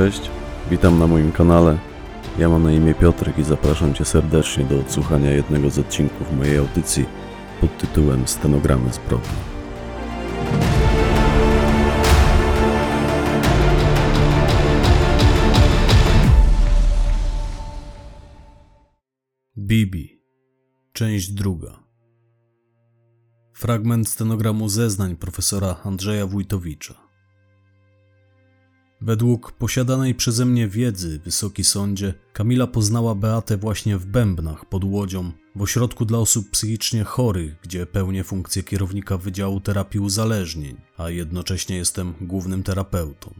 Cześć, witam na moim kanale. Ja mam na imię Piotrek i zapraszam Cię serdecznie do odsłuchania jednego z odcinków mojej audycji pod tytułem Stenogramy zbrodni. Bibi, część druga. Fragment stenogramu zeznań profesora Andrzeja Wójtowicza. Według posiadanej przeze mnie wiedzy, Wysoki Sądzie, Kamila poznała Beatę właśnie w Bębnach pod Łodzią, w ośrodku dla osób psychicznie chorych, gdzie pełnię funkcję kierownika Wydziału Terapii Uzależnień, a jednocześnie jestem głównym terapeutą.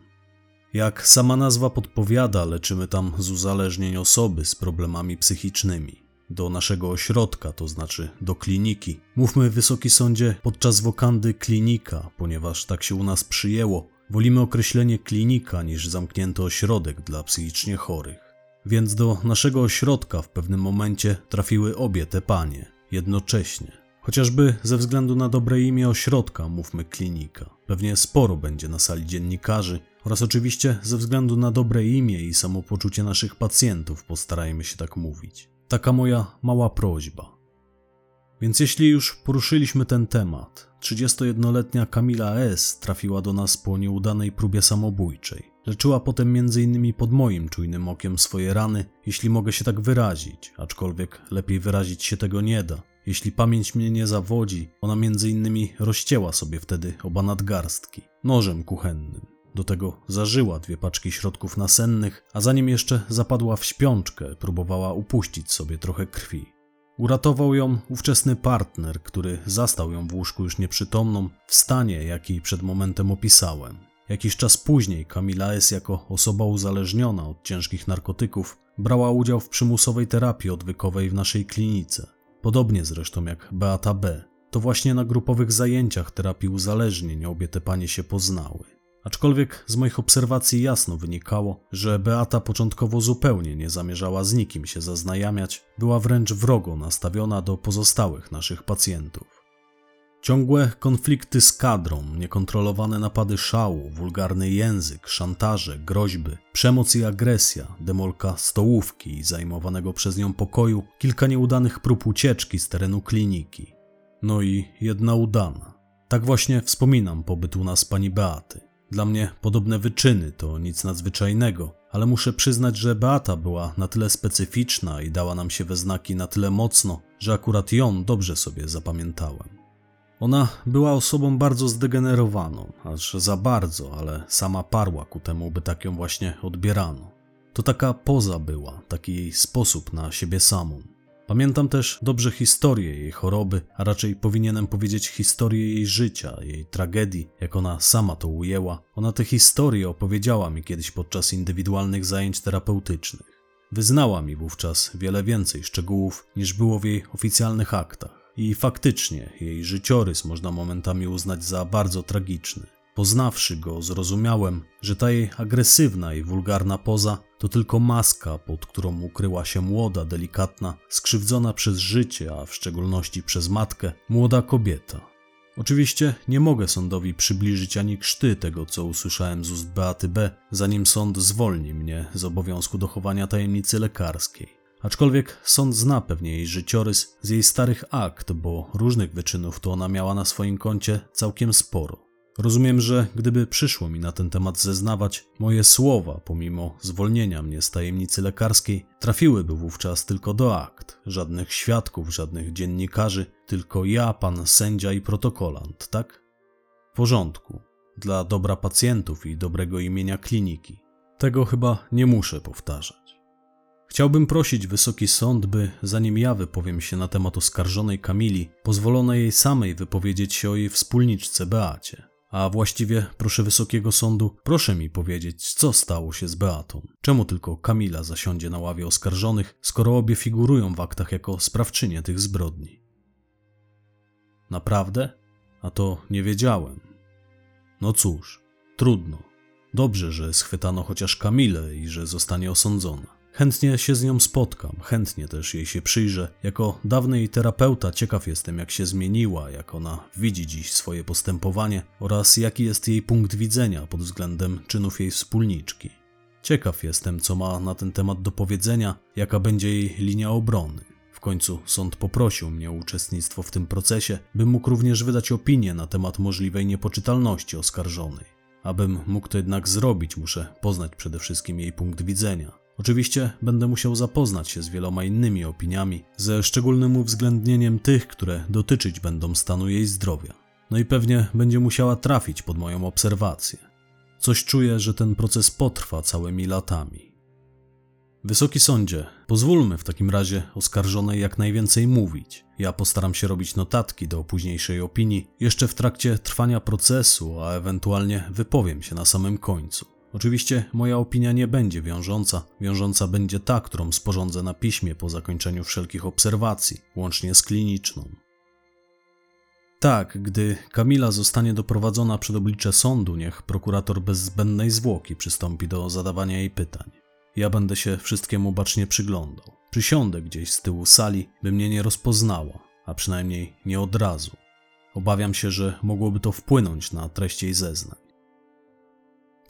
Jak sama nazwa podpowiada, leczymy tam z uzależnień osoby z problemami psychicznymi. Do naszego ośrodka, to znaczy do kliniki. Mówmy, Wysoki Sądzie, podczas wokandy klinika, ponieważ tak się u nas przyjęło, Wolimy określenie klinika niż zamknięty ośrodek dla psychicznie chorych. Więc do naszego ośrodka w pewnym momencie trafiły obie te panie, jednocześnie. Chociażby ze względu na dobre imię ośrodka, mówmy klinika. Pewnie sporo będzie na sali dziennikarzy oraz oczywiście ze względu na dobre imię i samopoczucie naszych pacjentów postarajmy się tak mówić. Taka moja mała prośba. Więc jeśli już poruszyliśmy ten temat, 31-letnia Kamila S. trafiła do nas po nieudanej próbie samobójczej. Leczyła potem m.in. pod moim czujnym okiem swoje rany, jeśli mogę się tak wyrazić, aczkolwiek lepiej wyrazić się tego nie da. Jeśli pamięć mnie nie zawodzi, ona m.in. rozcięła sobie wtedy oba nadgarstki nożem kuchennym. Do tego zażyła dwie paczki środków nasennych, a zanim jeszcze zapadła w śpiączkę, próbowała upuścić sobie trochę krwi. Uratował ją ówczesny partner, który zastał ją w łóżku już nieprzytomną, w stanie, jaki przed momentem opisałem. Jakiś czas później Kamila S. jako osoba uzależniona od ciężkich narkotyków brała udział w przymusowej terapii odwykowej w naszej klinice. Podobnie zresztą jak Beata B. To właśnie na grupowych zajęciach terapii uzależnień obie te panie się poznały. Aczkolwiek z moich obserwacji jasno wynikało, że Beata początkowo zupełnie nie zamierzała z nikim się zaznajamiać, była wręcz wrogo nastawiona do pozostałych naszych pacjentów. Ciągłe konflikty z kadrą, niekontrolowane napady szału, wulgarny język, szantaże, groźby, przemoc i agresja, demolka stołówki i zajmowanego przez nią pokoju, kilka nieudanych prób ucieczki z terenu kliniki. No i jedna udana. Tak właśnie wspominam pobyt u nas pani Beaty. Dla mnie podobne wyczyny to nic nadzwyczajnego, ale muszę przyznać, że Beata była na tyle specyficzna i dała nam się we znaki na tyle mocno, że akurat ją dobrze sobie zapamiętałem. Ona była osobą bardzo zdegenerowaną, aż za bardzo, ale sama parła ku temu, by tak ją właśnie odbierano. To taka poza była, taki jej sposób na siebie samą. Pamiętam też dobrze historię jej choroby, a raczej powinienem powiedzieć historię jej życia, jej tragedii, jak ona sama to ujęła. Ona te historie opowiedziała mi kiedyś podczas indywidualnych zajęć terapeutycznych. Wyznała mi wówczas wiele więcej szczegółów niż było w jej oficjalnych aktach. I faktycznie jej życiorys można momentami uznać za bardzo tragiczny. Poznawszy go, zrozumiałem, że ta jej agresywna i wulgarna poza to tylko maska, pod którą ukryła się młoda, delikatna, skrzywdzona przez życie, a w szczególności przez matkę, młoda kobieta. Oczywiście nie mogę sądowi przybliżyć ani krzty tego, co usłyszałem z ust Beaty B., zanim sąd zwolni mnie z obowiązku dochowania tajemnicy lekarskiej. Aczkolwiek sąd zna pewnie jej życiorys z jej starych akt, bo różnych wyczynów to ona miała na swoim koncie całkiem sporo. Rozumiem, że gdyby przyszło mi na ten temat zeznawać, moje słowa, pomimo zwolnienia mnie z tajemnicy lekarskiej, trafiłyby wówczas tylko do akt. Żadnych świadków, żadnych dziennikarzy, tylko ja, pan sędzia i protokolant, tak? W porządku. Dla dobra pacjentów i dobrego imienia kliniki. Tego chyba nie muszę powtarzać. Chciałbym prosić Wysoki Sąd, by zanim ja wypowiem się na temat oskarżonej Kamili, pozwolono jej samej wypowiedzieć się o jej wspólniczce Beacie. A właściwie, proszę Wysokiego Sądu, proszę mi powiedzieć, co stało się z Beatą? Czemu tylko Kamila zasiądzie na ławie oskarżonych, skoro obie figurują w aktach jako sprawczynie tych zbrodni? Naprawdę? A to nie wiedziałem. No cóż, trudno. Dobrze, że schwytano chociaż Kamilę i że zostanie osądzona. Chętnie się z nią spotkam, chętnie też jej się przyjrzę. Jako dawny jej terapeuta ciekaw jestem, jak się zmieniła, jak ona widzi dziś swoje postępowanie oraz jaki jest jej punkt widzenia pod względem czynów jej wspólniczki. Ciekaw jestem, co ma na ten temat do powiedzenia, jaka będzie jej linia obrony. W końcu sąd poprosił mnie o uczestnictwo w tym procesie, bym mógł również wydać opinię na temat możliwej niepoczytalności oskarżonej. Abym mógł to jednak zrobić, muszę poznać przede wszystkim jej punkt widzenia. Oczywiście będę musiał zapoznać się z wieloma innymi opiniami, ze szczególnym uwzględnieniem tych, które dotyczyć będą stanu jej zdrowia. No i pewnie będzie musiała trafić pod moją obserwację. Coś czuję, że ten proces potrwa całymi latami. Wysoki sądzie, pozwólmy w takim razie oskarżonej jak najwięcej mówić. Ja postaram się robić notatki do późniejszej opinii jeszcze w trakcie trwania procesu, a ewentualnie wypowiem się na samym końcu. Oczywiście moja opinia nie będzie wiążąca. Wiążąca będzie ta, którą sporządzę na piśmie po zakończeniu wszelkich obserwacji, łącznie z kliniczną. Tak, gdy Kamila zostanie doprowadzona przed oblicze sądu, niech prokurator bez zbędnej zwłoki przystąpi do zadawania jej pytań. Ja będę się wszystkiemu bacznie przyglądał. Przysiądę gdzieś z tyłu sali, by mnie nie rozpoznała, a przynajmniej nie od razu. Obawiam się, że mogłoby to wpłynąć na treść jej zeznań.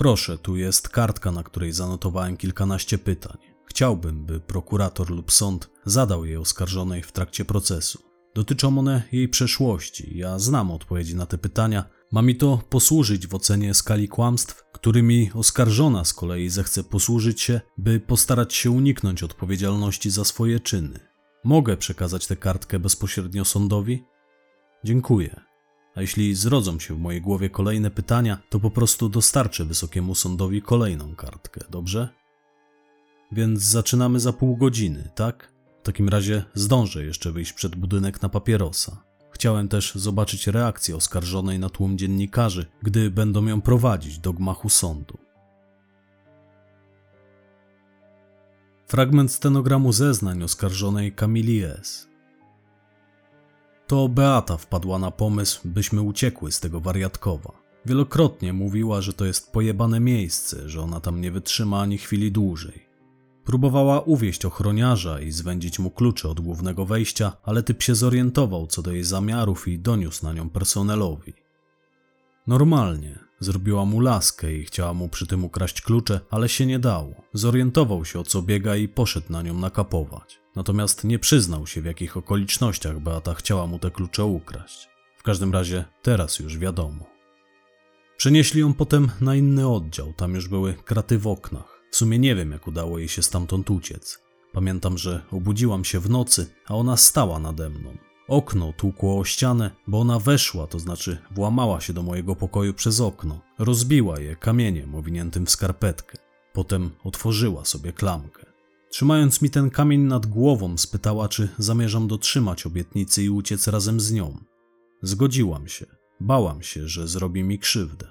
Proszę, tu jest kartka, na której zanotowałem kilkanaście pytań. Chciałbym, by prokurator lub sąd zadał je oskarżonej w trakcie procesu. Dotyczą one jej przeszłości. Ja znam odpowiedzi na te pytania. Ma mi to posłużyć w ocenie skali kłamstw, którymi oskarżona z kolei zechce posłużyć się, by postarać się uniknąć odpowiedzialności za swoje czyny. Mogę przekazać tę kartkę bezpośrednio sądowi? Dziękuję. A jeśli zrodzą się w mojej głowie kolejne pytania, to po prostu dostarczę wysokiemu sądowi kolejną kartkę, dobrze? Więc zaczynamy za pół godziny, tak? W takim razie zdążę jeszcze wyjść przed budynek na papierosa. Chciałem też zobaczyć reakcję oskarżonej na tłum dziennikarzy, gdy będą ją prowadzić do gmachu sądu. Fragment stenogramu zeznań oskarżonej Kamili S. To Beata wpadła na pomysł, byśmy uciekły z tego wariatkowa. Wielokrotnie mówiła, że to jest pojebane miejsce, że ona tam nie wytrzyma ani chwili dłużej. Próbowała uwieść ochroniarza i zwędzić mu klucze od głównego wejścia, ale typ się zorientował co do jej zamiarów i doniósł na nią personelowi. Normalnie. Zrobiła mu laskę i chciała mu przy tym ukraść klucze, ale się nie dało. Zorientował się o co biega i poszedł na nią nakapować. Natomiast nie przyznał się w jakich okolicznościach Beata chciała mu te klucze ukraść. W każdym razie teraz już wiadomo. Przenieśli ją potem na inny oddział, tam już były kraty w oknach. W sumie nie wiem, jak udało jej się stamtąd uciec. Pamiętam, że obudziłam się w nocy, a ona stała nade mną. Okno tłukło o ścianę, bo ona weszła, to znaczy włamała się do mojego pokoju przez okno. Rozbiła je kamieniem owiniętym w skarpetkę. Potem otworzyła sobie klamkę. Trzymając mi ten kamień nad głową, spytała, czy zamierzam dotrzymać obietnicy i uciec razem z nią. Zgodziłam się. Bałam się, że zrobi mi krzywdę.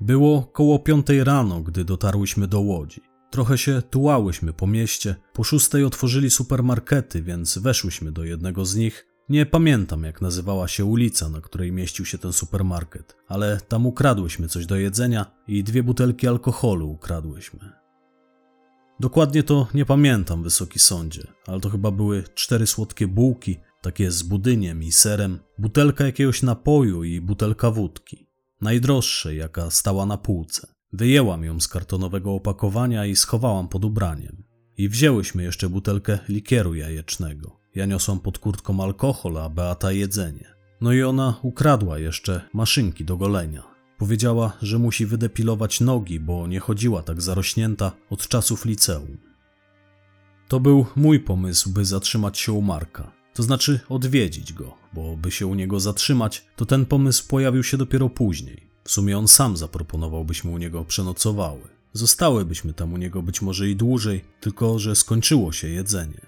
Było koło piątej rano, gdy dotarłyśmy do łodzi. Trochę się tułałyśmy po mieście. Po szóstej otworzyli supermarkety, więc weszłyśmy do jednego z nich. Nie pamiętam, jak nazywała się ulica, na której mieścił się ten supermarket, ale tam ukradłyśmy coś do jedzenia i dwie butelki alkoholu ukradłyśmy. Dokładnie to nie pamiętam, wysoki sądzie, ale to chyba były cztery słodkie bułki, takie z budyniem i serem, butelka jakiegoś napoju i butelka wódki. Najdroższej, jaka stała na półce. Wyjęłam ją z kartonowego opakowania i schowałam pod ubraniem. I wzięłyśmy jeszcze butelkę likieru jajecznego. Ja niosłam pod kurtką alkohol, a Beata jedzenie. No i ona ukradła jeszcze maszynki do golenia. Powiedziała, że musi wydepilować nogi, bo nie chodziła tak zarośnięta od czasów liceum. To był mój pomysł, by zatrzymać się u Marka. To znaczy odwiedzić go, bo by się u niego zatrzymać, to ten pomysł pojawił się dopiero później. W sumie on sam zaproponował, byśmy u niego przenocowały. Zostałybyśmy tam u niego być może i dłużej, tylko że skończyło się jedzenie.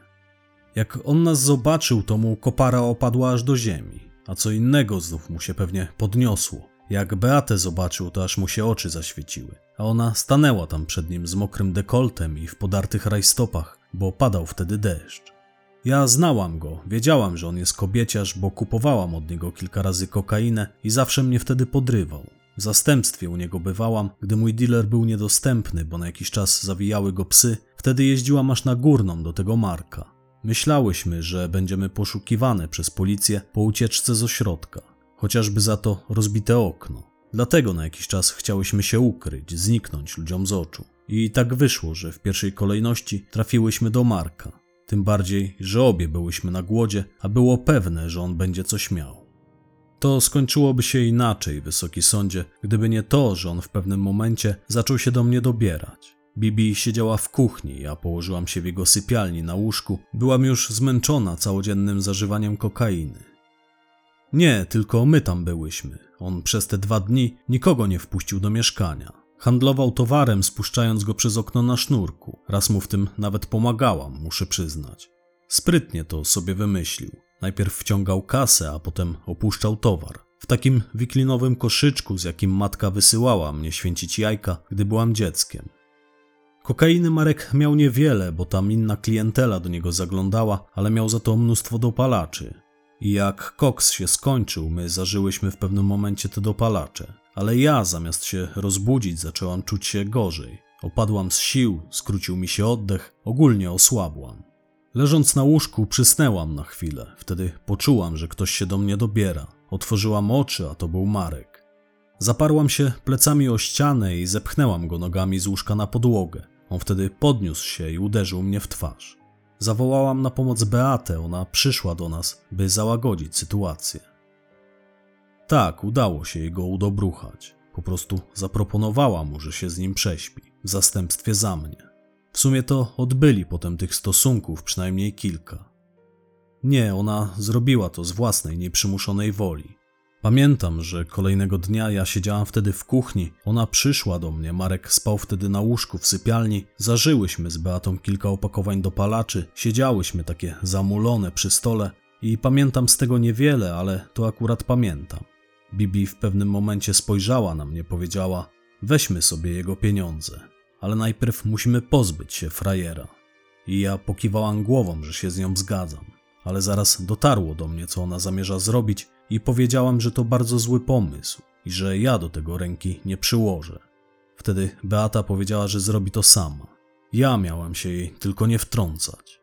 Jak on nas zobaczył, to mu kopara opadła aż do ziemi, a co innego znów mu się pewnie podniosło. Jak Beatę zobaczył, to aż mu się oczy zaświeciły, a ona stanęła tam przed nim z mokrym dekoltem i w podartych rajstopach, bo padał wtedy deszcz. Ja znałam go, wiedziałam, że on jest kobieciarz, bo kupowałam od niego kilka razy kokainę i zawsze mnie wtedy podrywał. W zastępstwie u niego bywałam, gdy mój dealer był niedostępny, bo na jakiś czas zawijały go psy. Wtedy jeździłam aż na górną do tego Marka. Myślałyśmy, że będziemy poszukiwane przez policję po ucieczce z ośrodka, chociażby za to rozbite okno. Dlatego na jakiś czas chciałyśmy się ukryć, zniknąć ludziom z oczu. I tak wyszło, że w pierwszej kolejności trafiłyśmy do Marka. Tym bardziej, że obie byłyśmy na głodzie, a było pewne, że on będzie coś miał. To skończyłoby się inaczej, wysoki sądzie, gdyby nie to, że on w pewnym momencie zaczął się do mnie dobierać. Bibi siedziała w kuchni, ja położyłam się w jego sypialni na łóżku. Byłam już zmęczona całodziennym zażywaniem kokainy. Nie, tylko my tam byłyśmy. On przez te dwa dni nikogo nie wpuścił do mieszkania. Handlował towarem, spuszczając go przez okno na sznurku. Raz mu w tym nawet pomagałam, muszę przyznać. Sprytnie to sobie wymyślił. Najpierw wciągał kasę, a potem opuszczał towar. W takim wiklinowym koszyczku, z jakim matka wysyłała mnie święcić jajka, gdy byłam dzieckiem. Kokainy Marek miał niewiele, bo tam inna klientela do niego zaglądała, ale miał za to mnóstwo dopalaczy. I jak koks się skończył, my zażyłyśmy w pewnym momencie te dopalacze. Ale ja, zamiast się rozbudzić, zaczęłam czuć się gorzej. Opadłam z sił, skrócił mi się oddech, ogólnie osłabłam. Leżąc na łóżku, przysnęłam na chwilę. Wtedy poczułam, że ktoś się do mnie dobiera. Otworzyłam oczy, a to był Marek. Zaparłam się plecami o ścianę i zepchnęłam go nogami z łóżka na podłogę. On wtedy podniósł się i uderzył mnie w twarz. Zawołałam na pomoc Beatę, ona przyszła do nas, by załagodzić sytuację. Tak, udało się jego udobruchać. Po prostu zaproponowała mu, że się z nim prześpi, w zastępstwie za mnie. W sumie to odbyli potem tych stosunków przynajmniej kilka. Nie, ona zrobiła to z własnej, nieprzymuszonej woli. Pamiętam, że kolejnego dnia ja siedziałam wtedy w kuchni, ona przyszła do mnie, Marek spał wtedy na łóżku w sypialni, zażyłyśmy z Beatą kilka opakowań dopalaczy, siedziałyśmy takie zamulone przy stole i pamiętam z tego niewiele, ale to akurat pamiętam. Bibi w pewnym momencie spojrzała na mnie, powiedziała: Weźmy sobie jego pieniądze, ale najpierw musimy pozbyć się frajera. I ja pokiwałam głową, że się z nią zgadzam, ale zaraz dotarło do mnie, co ona zamierza zrobić, i powiedziałam, że to bardzo zły pomysł i że ja do tego ręki nie przyłożę. Wtedy Beata powiedziała, że zrobi to sama. Ja miałam się jej tylko nie wtrącać.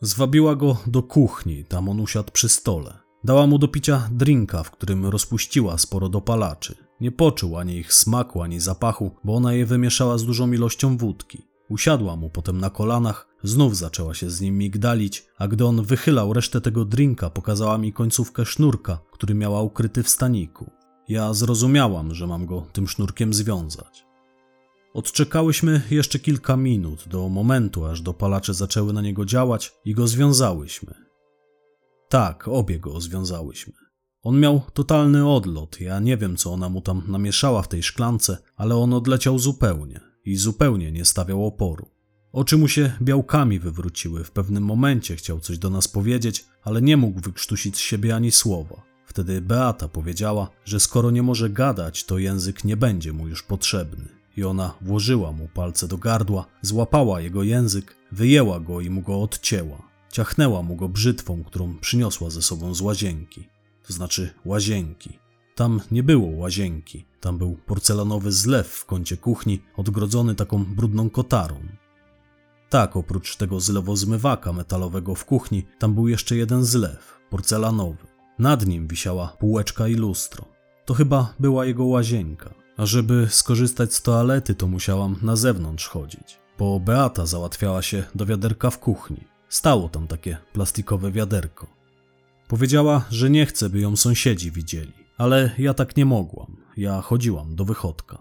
Zwabiła go do kuchni, tam on usiadł przy stole. Dała mu do picia drinka, w którym rozpuściła sporo dopalaczy. Nie poczuł ani ich smaku, ani zapachu, bo ona je wymieszała z dużą ilością wódki. Usiadła mu potem na kolanach, znów zaczęła się z nim migdalić, a gdy on wychylał resztę tego drinka, pokazała mi końcówkę sznurka, który miała ukryty w staniku. Ja zrozumiałam, że mam go tym sznurkiem związać. Odczekałyśmy jeszcze kilka minut, do momentu, aż dopalacze zaczęły na niego działać i go związałyśmy. Tak, obie go związałyśmy. On miał totalny odlot, ja nie wiem, co ona mu tam namieszała w tej szklance, ale on odleciał zupełnie i zupełnie nie stawiał oporu. Oczy mu się białkami wywróciły, w pewnym momencie chciał coś do nas powiedzieć, ale nie mógł wykrztusić z siebie ani słowa. Wtedy Beata powiedziała, że skoro nie może gadać, to język nie będzie mu już potrzebny. I ona włożyła mu palce do gardła, złapała jego język, wyjęła go i mu go odcięła. Ciachnęła mu go brzytwą, którą przyniosła ze sobą z łazienki. To znaczy łazienki. Tam nie było łazienki, tam był porcelanowy zlew w kącie kuchni, odgrodzony taką brudną kotarą. Tak, oprócz tego zlewozmywaka metalowego w kuchni, tam był jeszcze jeden zlew, porcelanowy. Nad nim wisiała półeczka i lustro. To chyba była jego łazienka. A żeby skorzystać z toalety, to musiałam na zewnątrz chodzić, bo Beata załatwiała się do wiaderka w kuchni. Stało tam takie plastikowe wiaderko. Powiedziała, że nie chce, by ją sąsiedzi widzieli, ale ja tak nie mogłam. Ja chodziłam do wychodka.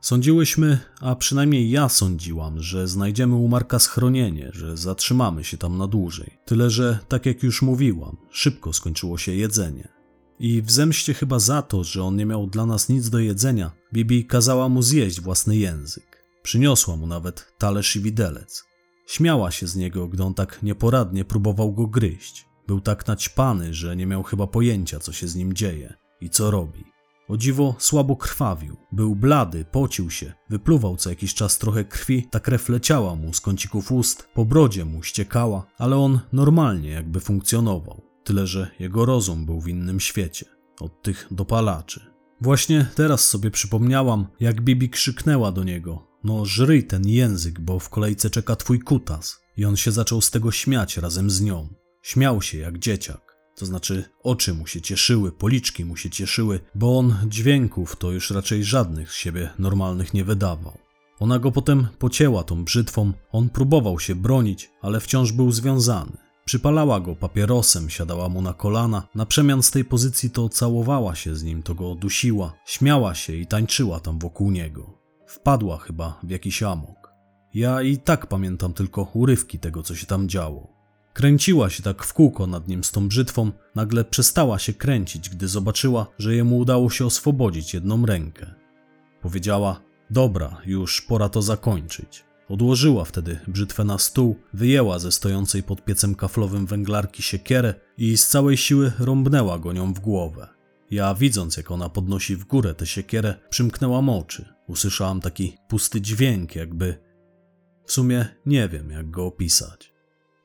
Sądziłyśmy, a przynajmniej ja sądziłam, że znajdziemy u Marka schronienie, że zatrzymamy się tam na dłużej. Tyle, że, tak jak już mówiłam, szybko skończyło się jedzenie. I w zemście chyba za to, że on nie miał dla nas nic do jedzenia, Bibi kazała mu zjeść własny język. Przyniosła mu nawet talerz i widelec. Śmiała się z niego, gdy on tak nieporadnie próbował go gryźć. Był tak naćpany, że nie miał chyba pojęcia, co się z nim dzieje i co robi. O dziwo słabo krwawił, był blady, pocił się, wypluwał co jakiś czas trochę krwi, ta krew leciała mu z kącików ust, po brodzie mu ściekała, ale on normalnie jakby funkcjonował. Tyle, że jego rozum był w innym świecie, od tych dopalaczy. Właśnie teraz sobie przypomniałam, jak Bibi krzyknęła do niego: No, żryj ten język, bo w kolejce czeka twój kutas. I on się zaczął z tego śmiać razem z nią. Śmiał się jak dzieciak. To znaczy oczy mu się cieszyły, policzki mu się cieszyły, bo on dźwięków to już raczej żadnych z siebie normalnych nie wydawał. Ona go potem pocięła tą brzytwą, on próbował się bronić, ale wciąż był związany. Przypalała go papierosem, siadała mu na kolana, na przemian z tej pozycji to całowała się z nim, to go dusiła, śmiała się i tańczyła tam wokół niego. Wpadła chyba w jakiś amok. Ja i tak pamiętam tylko urywki tego, co się tam działo. Kręciła się tak w kółko nad nim z tą brzytwą, nagle przestała się kręcić, gdy zobaczyła, że jemu udało się oswobodzić jedną rękę. Powiedziała: Dobra, już pora to zakończyć. Odłożyła wtedy brzytwę na stół, wyjęła ze stojącej pod piecem kaflowym węglarki siekierę i z całej siły rąbnęła go nią w głowę. Ja, widząc jak ona podnosi w górę tę siekierę, przymknęłam oczy. Usłyszałam taki pusty dźwięk, jakby. W sumie nie wiem, jak go opisać.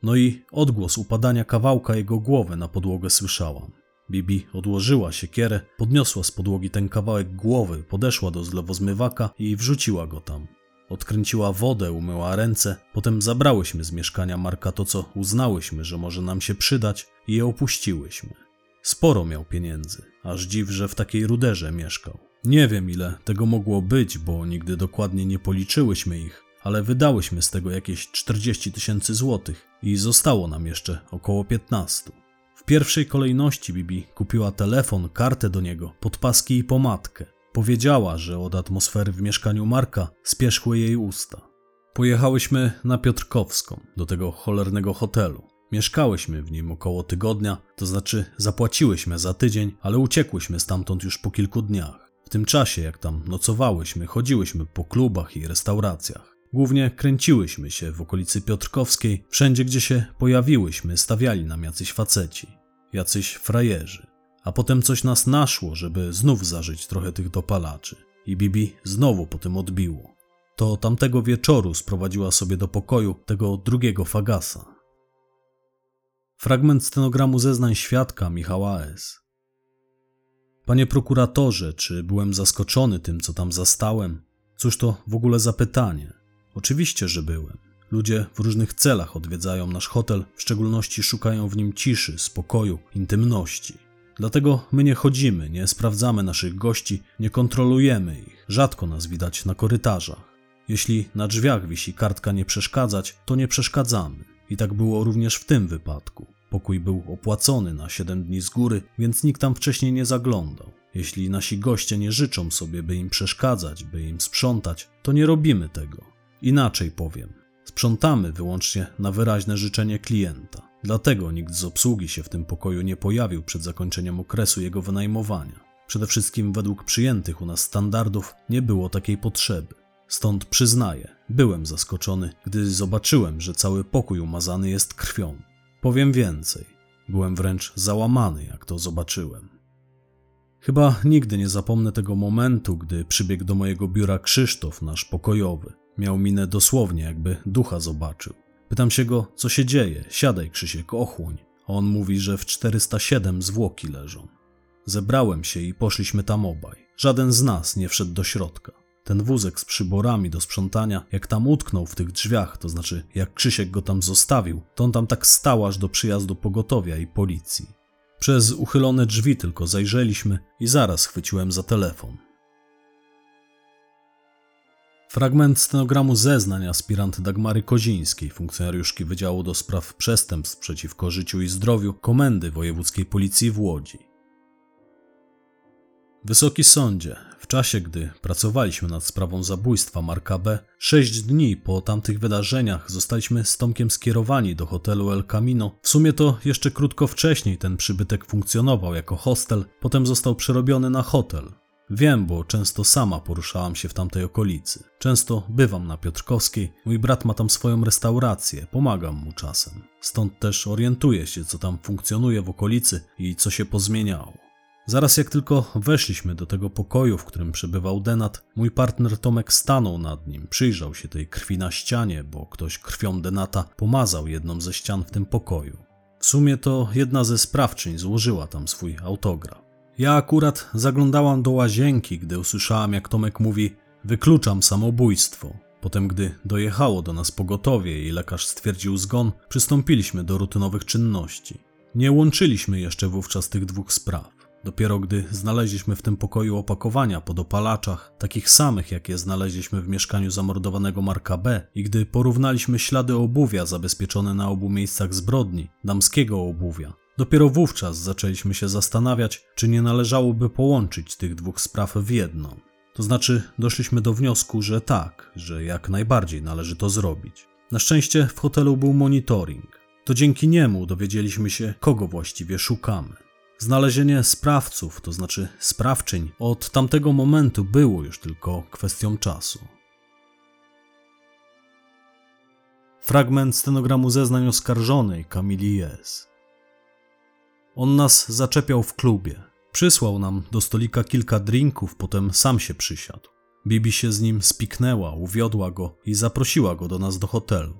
No i odgłos upadania kawałka jego głowy na podłogę słyszałam. Bibi odłożyła siekierę, podniosła z podłogi ten kawałek głowy, podeszła do zlewozmywaka i wrzuciła go tam. Odkręciła wodę, umyła ręce, potem zabrałyśmy z mieszkania Marka to, co uznałyśmy, że może nam się przydać i je opuściłyśmy. Sporo miał pieniędzy, aż dziw, że w takiej ruderze mieszkał. Nie wiem ile tego mogło być, bo nigdy dokładnie nie policzyłyśmy ich, ale wydałyśmy z tego jakieś 40 tysięcy złotych i zostało nam jeszcze około 15. W pierwszej kolejności Bibi kupiła telefon, kartę do niego, podpaski i pomadkę. Powiedziała, że od atmosfery w mieszkaniu Marka spieszły jej usta. Pojechałyśmy na Piotrkowską, do tego cholernego hotelu. Mieszkałyśmy w nim około tygodnia, to znaczy zapłaciłyśmy za tydzień, ale uciekłyśmy stamtąd już po kilku dniach. W tym czasie, jak tam nocowałyśmy, chodziłyśmy po klubach i restauracjach. Głównie kręciłyśmy się w okolicy Piotrkowskiej, wszędzie gdzie się pojawiłyśmy, stawiali nam jacyś faceci, jacyś frajerzy. A potem coś nas naszło, żeby znów zażyć trochę tych dopalaczy. I Bibi znowu po tym odbiło. To tamtego wieczoru sprowadziła sobie do pokoju tego drugiego fagasa. Fragment stenogramu zeznań świadka Michała S. Panie prokuratorze, czy byłem zaskoczony tym, co tam zastałem? Cóż to w ogóle za pytanie? Oczywiście, że byłem. Ludzie w różnych celach odwiedzają nasz hotel, w szczególności szukają w nim ciszy, spokoju, intymności. Dlatego my nie chodzimy, nie sprawdzamy naszych gości, nie kontrolujemy ich. Rzadko nas widać na korytarzach. Jeśli na drzwiach wisi kartka nie przeszkadzać, to nie przeszkadzamy. I tak było również w tym wypadku. Pokój był opłacony na 7 dni z góry, więc nikt tam wcześniej nie zaglądał. Jeśli nasi goście nie życzą sobie, by im przeszkadzać, by im sprzątać, to nie robimy tego. Inaczej powiem, sprzątamy wyłącznie na wyraźne życzenie klienta. Dlatego nikt z obsługi się w tym pokoju nie pojawił przed zakończeniem okresu jego wynajmowania. Przede wszystkim według przyjętych u nas standardów nie było takiej potrzeby. Stąd przyznaję, byłem zaskoczony, gdy zobaczyłem, że cały pokój umazany jest krwią. Powiem więcej, byłem wręcz załamany, jak to zobaczyłem. Chyba nigdy nie zapomnę tego momentu, gdy przybiegł do mojego biura Krzysztof, nasz pokojowy. Miał minę dosłownie, jakby ducha zobaczył. Pytam się go, co się dzieje. Siadaj, Krzysiek, ochłoń. A on mówi, że w 407 zwłoki leżą. Zebrałem się i poszliśmy tam obaj. Żaden z nas nie wszedł do środka. Ten wózek z przyborami do sprzątania, jak tam utknął w tych drzwiach, to znaczy jak Krzysiek go tam zostawił, to on tam tak stał aż do przyjazdu pogotowia i policji. Przez uchylone drzwi tylko zajrzeliśmy i zaraz chwyciłem za telefon. Fragment stenogramu zeznań aspirant Dagmary Kozińskiej, funkcjonariuszki Wydziału do Spraw Przestępstw przeciwko Życiu i Zdrowiu Komendy Wojewódzkiej Policji w Łodzi. Wysoki sądzie, w czasie gdy pracowaliśmy nad sprawą zabójstwa Marka B., sześć dni po tamtych wydarzeniach zostaliśmy z Tomkiem skierowani do hotelu El Camino. W sumie to jeszcze krótko wcześniej ten przybytek funkcjonował jako hostel, potem został przerobiony na hotel. Wiem, bo często sama poruszałam się w tamtej okolicy. Często bywam na Piotrkowskiej, mój brat ma tam swoją restaurację, pomagam mu czasem. Stąd też orientuję się, co tam funkcjonuje w okolicy i co się pozmieniało. Zaraz jak tylko weszliśmy do tego pokoju, w którym przebywał Denat, mój partner Tomek stanął nad nim, przyjrzał się tej krwi na ścianie, bo ktoś krwią Denata pomazał jedną ze ścian w tym pokoju. W sumie to jedna ze sprawczyń złożyła tam swój autograf. Ja akurat zaglądałam do łazienki, gdy usłyszałam, jak Tomek mówi: Wykluczam samobójstwo. Potem, gdy dojechało do nas pogotowie i lekarz stwierdził zgon, przystąpiliśmy do rutynowych czynności. Nie łączyliśmy jeszcze wówczas tych dwóch spraw. Dopiero gdy znaleźliśmy w tym pokoju opakowania po dopalaczach, takich samych jakie znaleźliśmy w mieszkaniu zamordowanego Marka B, i gdy porównaliśmy ślady obuwia zabezpieczone na obu miejscach zbrodni, damskiego obuwia, dopiero wówczas zaczęliśmy się zastanawiać, czy nie należałoby połączyć tych dwóch spraw w jedną. To znaczy, doszliśmy do wniosku, że tak, że jak najbardziej należy to zrobić. Na szczęście w hotelu był monitoring. To dzięki niemu dowiedzieliśmy się, kogo właściwie szukamy. Znalezienie sprawców, to znaczy sprawczyń, od tamtego momentu było już tylko kwestią czasu. Fragment stenogramu zeznań oskarżonej Kamili S. On nas zaczepiał w klubie. Przysłał nam do stolika kilka drinków, potem sam się przysiadł. Bibi się z nim spiknęła, uwiodła go i zaprosiła go do nas do hotelu.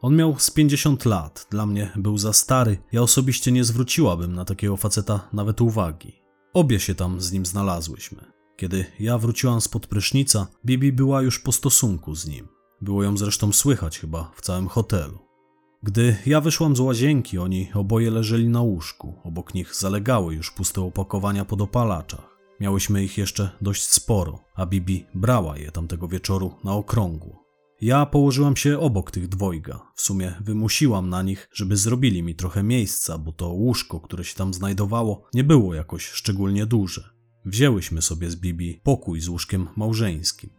On miał z 50 lat, dla mnie był za stary, ja osobiście nie zwróciłabym na takiego faceta nawet uwagi. Obie się tam z nim znalazłyśmy. Kiedy ja wróciłam spod prysznica, Bibi była już po stosunku z nim. Było ją zresztą słychać chyba w całym hotelu. Gdy ja wyszłam z łazienki, oni oboje leżeli na łóżku. Obok nich zalegały już puste opakowania po dopalaczach. Miałyśmy ich jeszcze dość sporo, a Bibi brała je tamtego wieczoru na okrągło. Ja położyłam się obok tych dwojga. W sumie wymusiłam na nich, żeby zrobili mi trochę miejsca, bo to łóżko, które się tam znajdowało, nie było jakoś szczególnie duże. Wzięłyśmy sobie z Bibi pokój z łóżkiem małżeńskim.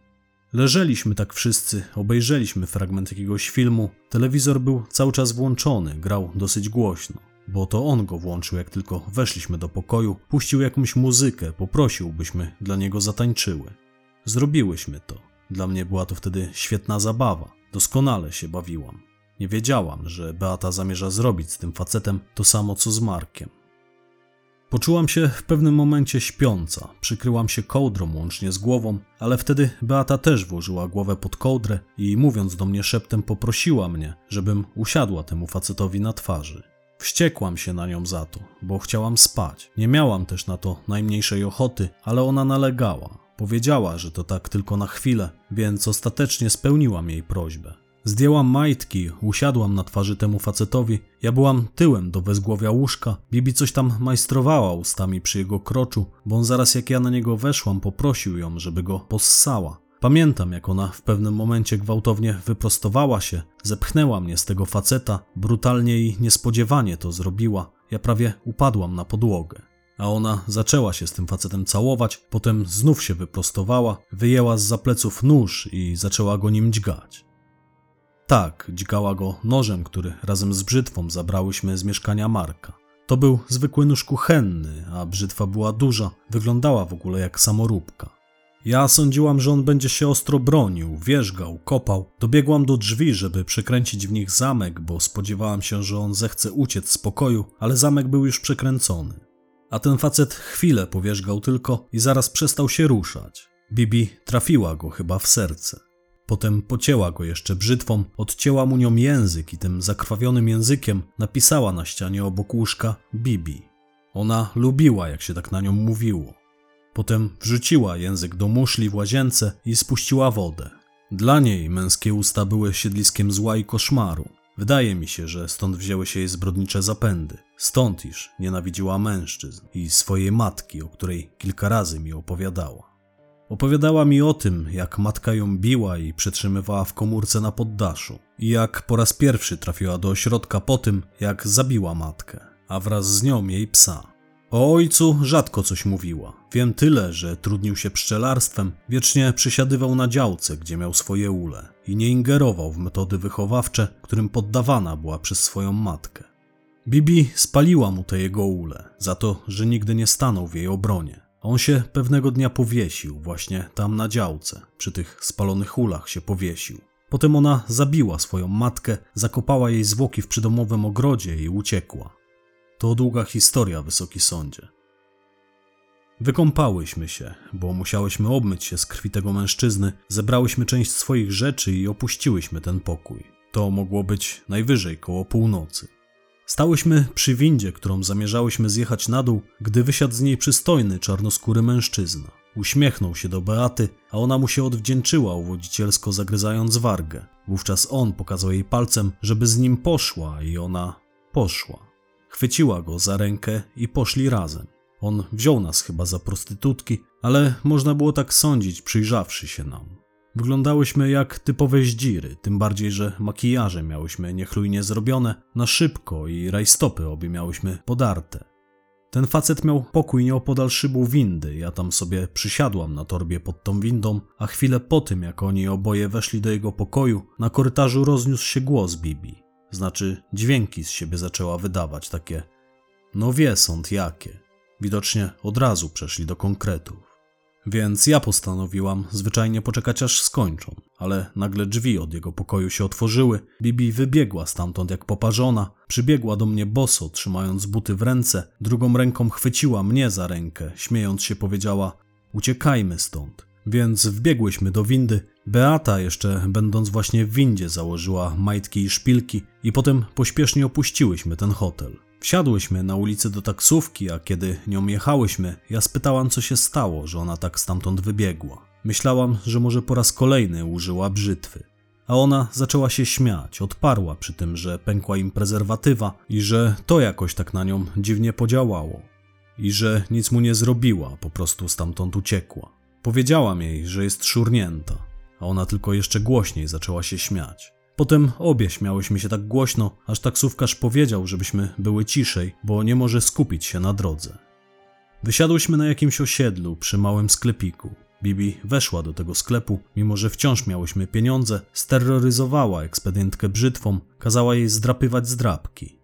Leżeliśmy tak wszyscy, obejrzeliśmy fragment jakiegoś filmu. Telewizor był cały czas włączony, grał dosyć głośno, bo to on go włączył, jak tylko weszliśmy do pokoju, puścił jakąś muzykę, poprosił, byśmy dla niego zatańczyły. Zrobiłyśmy to. Dla mnie była to wtedy świetna zabawa. Doskonale się bawiłam. Nie wiedziałam, że Beata zamierza zrobić z tym facetem to samo co z Markiem. Poczułam się w pewnym momencie śpiąca, przykryłam się kołdrą łącznie z głową, ale wtedy Beata też włożyła głowę pod kołdrę i mówiąc do mnie szeptem poprosiła mnie, żebym usiadła temu facetowi na twarzy. Wściekłam się na nią za to, bo chciałam spać. Nie miałam też na to najmniejszej ochoty, ale ona nalegała. Powiedziała, że to tak tylko na chwilę, więc ostatecznie spełniłam jej prośbę. Zdjęłam majtki, usiadłam na twarzy temu facetowi. Ja byłam tyłem do wezgłowia łóżka. Bibi coś tam majstrowała ustami przy jego kroczu, bo on zaraz jak ja na niego weszłam, poprosił ją, żeby go possała. Pamiętam, jak ona w pewnym momencie gwałtownie wyprostowała się, zepchnęła mnie z tego faceta, brutalnie i niespodziewanie to zrobiła. Ja prawie upadłam na podłogę a ona zaczęła się z tym facetem całować, potem znów się wyprostowała, wyjęła z zapleców nóż i zaczęła go nim dźgać. Tak, dźgała go nożem, który razem z brzytwą zabrałyśmy z mieszkania Marka. To był zwykły nóż kuchenny, a brzytwa była duża, wyglądała w ogóle jak samoróbka. Ja sądziłam, że on będzie się ostro bronił, wierzgał, kopał. Dobiegłam do drzwi, żeby przekręcić w nich zamek, bo spodziewałam się, że on zechce uciec z pokoju, ale zamek był już przekręcony. A ten facet chwilę powierzgał tylko i zaraz przestał się ruszać. Bibi trafiła go chyba w serce. Potem pocięła go jeszcze brzytwą, odcięła mu nią język i tym zakrwawionym językiem napisała na ścianie obok łóżka Bibi. Ona lubiła, jak się tak na nią mówiło. Potem wrzuciła język do muszli w łazience i spuściła wodę. Dla niej męskie usta były siedliskiem zła i koszmaru. Wydaje mi się, że stąd wzięły się jej zbrodnicze zapędy. Stąd iż nienawidziła mężczyzn i swojej matki, o której kilka razy mi opowiadała. Opowiadała mi o tym, jak matka ją biła i przetrzymywała w komórce na poddaszu, i jak po raz pierwszy trafiła do ośrodka po tym, jak zabiła matkę, a wraz z nią jej psa. O ojcu rzadko coś mówiła. Wiem tyle, że trudnił się pszczelarstwem, wiecznie przysiadywał na działce, gdzie miał swoje ule i nie ingerował w metody wychowawcze, którym poddawana była przez swoją matkę. Bibi spaliła mu te jego ule, za to, że nigdy nie stanął w jej obronie. On się pewnego dnia powiesił, właśnie tam na działce, przy tych spalonych ulach się powiesił. Potem ona zabiła swoją matkę, zakopała jej zwłoki w przydomowym ogrodzie i uciekła. To długa historia, wysoki sądzie. Wykąpałyśmy się, bo musiałyśmy obmyć się z krwi tego mężczyzny, zebrałyśmy część swoich rzeczy i opuściłyśmy ten pokój. To mogło być najwyżej koło północy. Stałyśmy przy windzie, którą zamierzałyśmy zjechać na dół, gdy wysiadł z niej przystojny, czarnoskóry mężczyzna. Uśmiechnął się do Beaty, a ona mu się odwdzięczyła, uwodzicielsko zagryzając wargę. Wówczas on pokazał jej palcem, żeby z nim poszła i ona poszła. chwyciła go za rękę i poszli razem. On wziął nas chyba za prostytutki, ale można było tak sądzić, przyjrzawszy się nam. Wyglądałyśmy jak typowe zdziry, tym bardziej, że makijaże miałyśmy niechlujnie zrobione, na szybko i rajstopy obie miałyśmy podarte. Ten facet miał pokój nieopodal szybu windy, ja tam sobie przysiadłam na torbie pod tą windą, a chwilę po tym, jak oni oboje weszli do jego pokoju, na korytarzu rozniósł się głos Bibi. Znaczy, dźwięki z siebie zaczęła wydawać, takie no wie sąd jakie. Widocznie od razu przeszli do konkretów. Więc ja postanowiłam zwyczajnie poczekać aż skończą, ale nagle drzwi od jego pokoju się otworzyły. Bibi wybiegła stamtąd jak poparzona, przybiegła do mnie boso, trzymając buty w ręce, drugą ręką chwyciła mnie za rękę, śmiejąc się powiedziała: Uciekajmy stąd. Więc wbiegłyśmy do windy. Beata, jeszcze będąc właśnie w windzie, założyła majtki i szpilki, i potem pośpiesznie opuściłyśmy ten hotel. Wsiadłyśmy na ulicę do taksówki, a kiedy nią jechałyśmy, ja spytałam, co się stało, że ona tak stamtąd wybiegła. Myślałam, że może po raz kolejny użyła brzytwy. A ona zaczęła się śmiać, odparła przy tym, że pękła im prezerwatywa i że to jakoś tak na nią dziwnie podziałało. I że nic mu nie zrobiła, po prostu stamtąd uciekła. Powiedziałam jej, że jest szurnięta, a ona tylko jeszcze głośniej zaczęła się śmiać. Potem obie śmiałyśmy się tak głośno, aż taksówkarz powiedział, żebyśmy były ciszej, bo nie może skupić się na drodze. Wysiadłyśmy na jakimś osiedlu przy małym sklepiku. Bibi weszła do tego sklepu, mimo że wciąż miałyśmy pieniądze, steroryzowała ekspedientkę brzytwą, kazała jej zdrapywać zdrapki.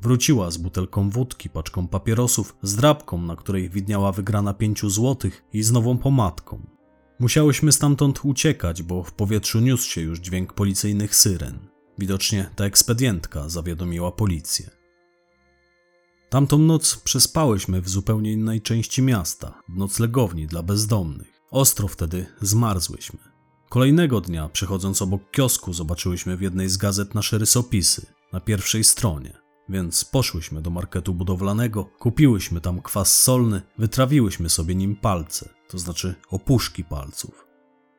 Wróciła z butelką wódki, paczką papierosów, zdrapką, na której widniała wygrana pięciu złotych i z nową pomadką. Musiałyśmy stamtąd uciekać, bo w powietrzu niósł się już dźwięk policyjnych syren. Widocznie ta ekspedientka zawiadomiła policję. Tamtą noc przespałyśmy w zupełnie innej części miasta, w noclegowni dla bezdomnych. Ostro wtedy zmarzłyśmy. Kolejnego dnia, przechodząc obok kiosku, zobaczyłyśmy w jednej z gazet nasze rysopisy na pierwszej stronie. Więc poszłyśmy do marketu budowlanego, kupiłyśmy tam kwas solny, wytrawiłyśmy sobie nim palce, to znaczy opuszki palców.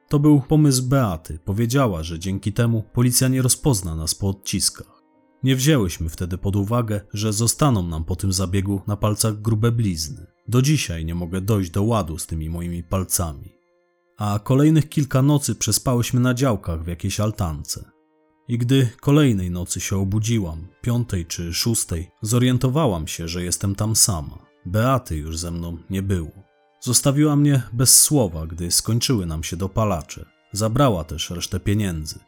To był pomysł Beaty. Powiedziała, że dzięki temu policja nie rozpozna nas po odciskach. Nie wzięłyśmy wtedy pod uwagę, że zostaną nam po tym zabiegu na palcach grube blizny. Do dzisiaj nie mogę dojść do ładu z tymi moimi palcami. A kolejnych kilka nocy przespałyśmy na działkach w jakiejś altance. I gdy kolejnej nocy się obudziłam, piątej czy szóstej, zorientowałam się, że jestem tam sama. Beaty już ze mną nie było. Zostawiła mnie bez słowa, gdy skończyły nam się dopalacze. Zabrała też resztę pieniędzy.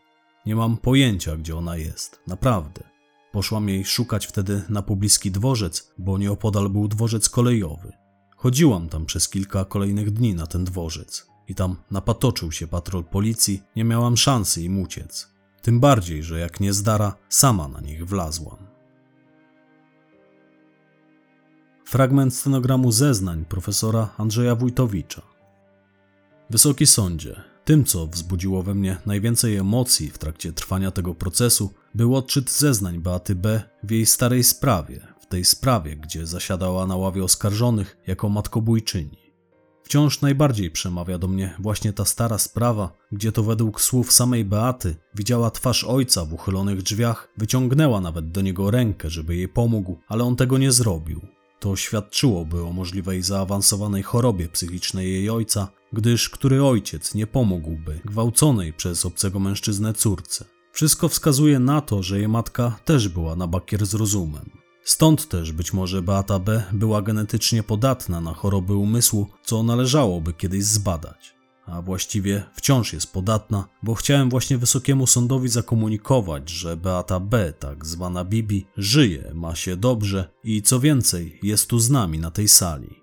Nie mam pojęcia, gdzie ona jest, naprawdę. Poszłam jej szukać wtedy na pobliski dworzec, bo nieopodal był dworzec kolejowy. Chodziłam tam przez kilka kolejnych dni na ten dworzec i tam napatoczył się patrol policji, nie miałam szansy im uciec. Tym bardziej, że jak nie zdara, sama na nich wlazłam. Fragment stenogramu zeznań profesora Andrzeja Wójtowicza. Wysoki sądzie, tym, co wzbudziło we mnie najwięcej emocji w trakcie trwania tego procesu, był odczyt zeznań Beaty B. w jej starej sprawie, w tej sprawie, gdzie zasiadała na ławie oskarżonych jako matkobójczyni. Wciąż najbardziej przemawia do mnie właśnie ta stara sprawa, gdzie to według słów samej Beaty widziała twarz ojca w uchylonych drzwiach, wyciągnęła nawet do niego rękę, żeby jej pomógł, ale on tego nie zrobił. To świadczyłoby o możliwej zaawansowanej chorobie psychicznej jej ojca, gdyż który ojciec nie pomógłby gwałconej przez obcego mężczyznę córce. Wszystko wskazuje na to, że jej matka też była na bakier z rozumem. Stąd też być może Beata B. była genetycznie podatna na choroby umysłu, co należałoby kiedyś zbadać. A właściwie wciąż jest podatna, bo chciałem właśnie wysokiemu sądowi zakomunikować, że Beata B., tak zwana Bibi, żyje, ma się dobrze i co więcej, jest tu z nami na tej sali.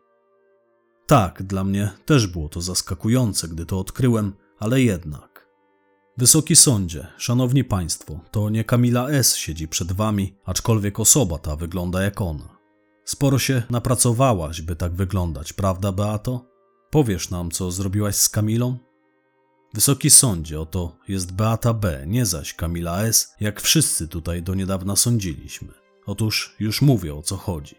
Tak, dla mnie też było to zaskakujące, gdy to odkryłem, ale jednak. Wysoki sądzie, szanowni państwo, to nie Kamila S. siedzi przed wami, aczkolwiek osoba ta wygląda jak ona. Sporo się napracowałaś, by tak wyglądać, prawda, Beato? Powiesz nam, co zrobiłaś z Kamilą? Wysoki sądzie, oto jest Beata B., nie zaś Kamila S., jak wszyscy tutaj do niedawna sądziliśmy. Otóż już mówię o co chodzi.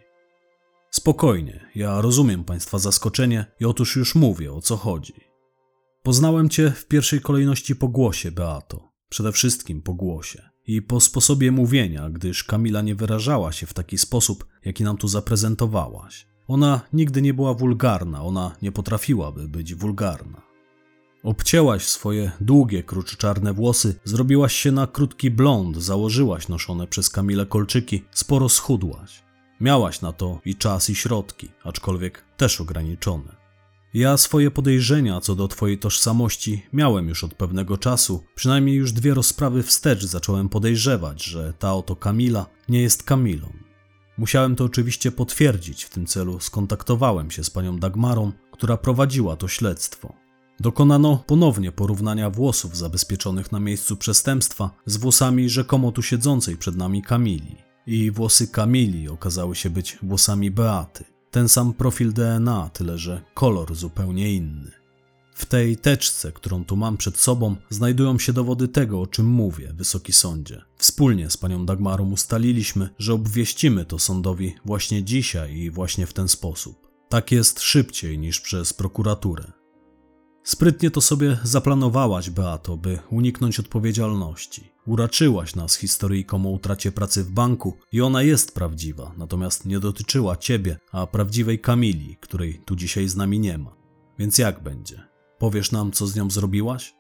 Spokojnie, ja rozumiem Państwa zaskoczenie i otóż już mówię o co chodzi. Poznałem cię w pierwszej kolejności po głosie, Beato. Przede wszystkim po głosie i po sposobie mówienia, gdyż Kamila nie wyrażała się w taki sposób, jaki nam tu zaprezentowałaś. Ona nigdy nie była wulgarna, ona nie potrafiłaby być wulgarna. Obcięłaś swoje długie, kruczczarne włosy, zrobiłaś się na krótki blond, założyłaś noszone przez Kamilę kolczyki, sporo schudłaś. Miałaś na to i czas, i środki, aczkolwiek też ograniczone. Ja swoje podejrzenia co do twojej tożsamości miałem już od pewnego czasu, przynajmniej już dwie rozprawy wstecz zacząłem podejrzewać, że ta oto Kamila nie jest Kamilą. Musiałem to oczywiście potwierdzić, w tym celu skontaktowałem się z panią Dagmarą, która prowadziła to śledztwo. Dokonano ponownie porównania włosów zabezpieczonych na miejscu przestępstwa z włosami rzekomo tu siedzącej przed nami Kamili. I włosy Kamili okazały się być włosami Beaty. Ten sam profil DNA, tyle że kolor zupełnie inny. W tej teczce, którą tu mam przed sobą, znajdują się dowody tego, o czym mówię, Wysoki Sądzie. Wspólnie z panią Dagmarą ustaliliśmy, że obwieścimy to sądowi właśnie dzisiaj i właśnie w ten sposób. Tak jest szybciej niż przez prokuraturę. Sprytnie to sobie zaplanowałaś, Beato, by uniknąć odpowiedzialności. Uraczyłaś nas historyjką o utracie pracy w banku i ona jest prawdziwa, natomiast nie dotyczyła ciebie, a prawdziwej Kamili, której tu dzisiaj z nami nie ma. Więc jak będzie? Powiesz nam, co z nią zrobiłaś?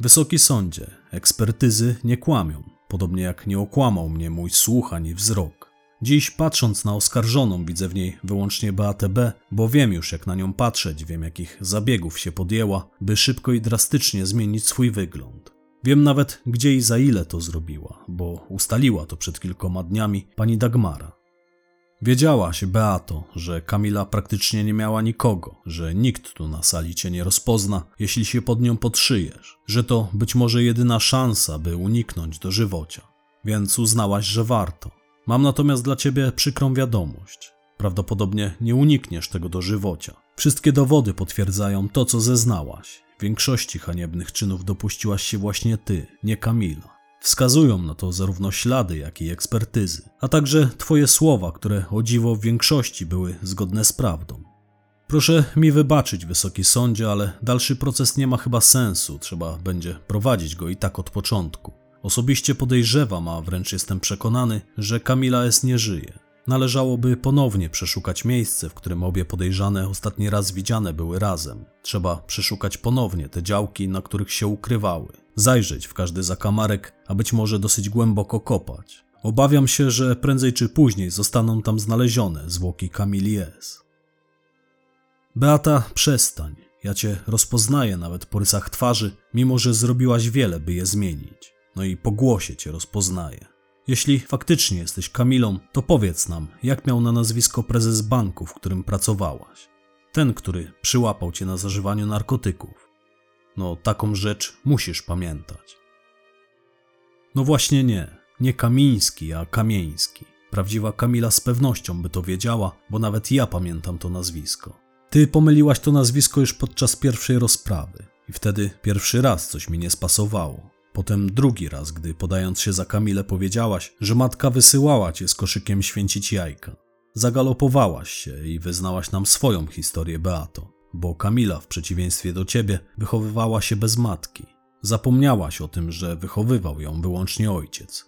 Wysoki sądzie, ekspertyzy nie kłamią, podobnie jak nie okłamał mnie mój słuch ani wzrok. Dziś patrząc na oskarżoną widzę w niej wyłącznie Beatę B, bo wiem już jak na nią patrzeć, wiem jakich zabiegów się podjęła, by szybko i drastycznie zmienić swój wygląd. Wiem nawet gdzie i za ile to zrobiła, bo ustaliła to przed kilkoma dniami pani Dagmara. Wiedziałaś, Beato, że Kamila praktycznie nie miała nikogo, że nikt tu na sali cię nie rozpozna, jeśli się pod nią podszyjesz, że to być może jedyna szansa, by uniknąć do żywocia. Więc uznałaś, że warto. Mam natomiast dla ciebie przykrą wiadomość. Prawdopodobnie nie unikniesz tego dożywocia. Wszystkie dowody potwierdzają to, co zeznałaś. Większości haniebnych czynów dopuściłaś się właśnie ty, nie Kamila. Wskazują na to zarówno ślady, jak i ekspertyzy, a także twoje słowa, które o dziwo w większości były zgodne z prawdą. Proszę mi wybaczyć, wysoki sądzie, ale dalszy proces nie ma chyba sensu, trzeba będzie prowadzić go i tak od początku. Osobiście podejrzewam, a wręcz jestem przekonany, że Kamila S. nie żyje. Należałoby ponownie przeszukać miejsce, w którym obie podejrzane ostatni raz widziane były razem. Trzeba przeszukać ponownie te działki, na których się ukrywały. Zajrzeć w każdy zakamarek, a być może dosyć głęboko kopać. Obawiam się, że prędzej czy później zostaną tam znalezione zwłoki Kamili S. Beata, przestań. Ja cię rozpoznaję nawet po rysach twarzy, mimo że zrobiłaś wiele, by je zmienić. No i po głosie cię rozpoznaję. Jeśli faktycznie jesteś Kamilą, to powiedz nam, jak miał na nazwisko prezes banku, w którym pracowałaś. Ten, który przyłapał cię na zażywaniu narkotyków. No, taką rzecz musisz pamiętać. No właśnie nie. Nie Kamiński, a Kamieński. Prawdziwa Kamila z pewnością by to wiedziała, bo nawet ja pamiętam to nazwisko. Ty pomyliłaś to nazwisko już podczas pierwszej rozprawy i wtedy pierwszy raz coś mi nie spasowało. Potem drugi raz, gdy podając się za Kamilę powiedziałaś, że matka wysyłała cię z koszykiem święcić jajka. Zagalopowałaś się i wyznałaś nam swoją historię, Beato, bo Kamila w przeciwieństwie do ciebie wychowywała się bez matki. Zapomniałaś o tym, że wychowywał ją wyłącznie ojciec.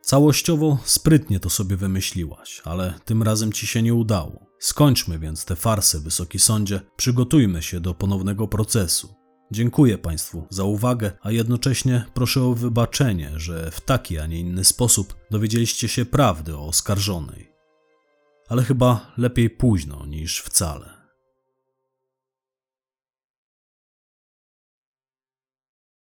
Całościowo sprytnie to sobie wymyśliłaś, ale tym razem ci się nie udało. Skończmy więc tę farsę, wysoki sądzie, przygotujmy się do ponownego procesu. Dziękuję Państwu za uwagę, a jednocześnie proszę o wybaczenie, że w taki, a nie inny sposób dowiedzieliście się prawdy o oskarżonej. Ale chyba lepiej późno niż wcale.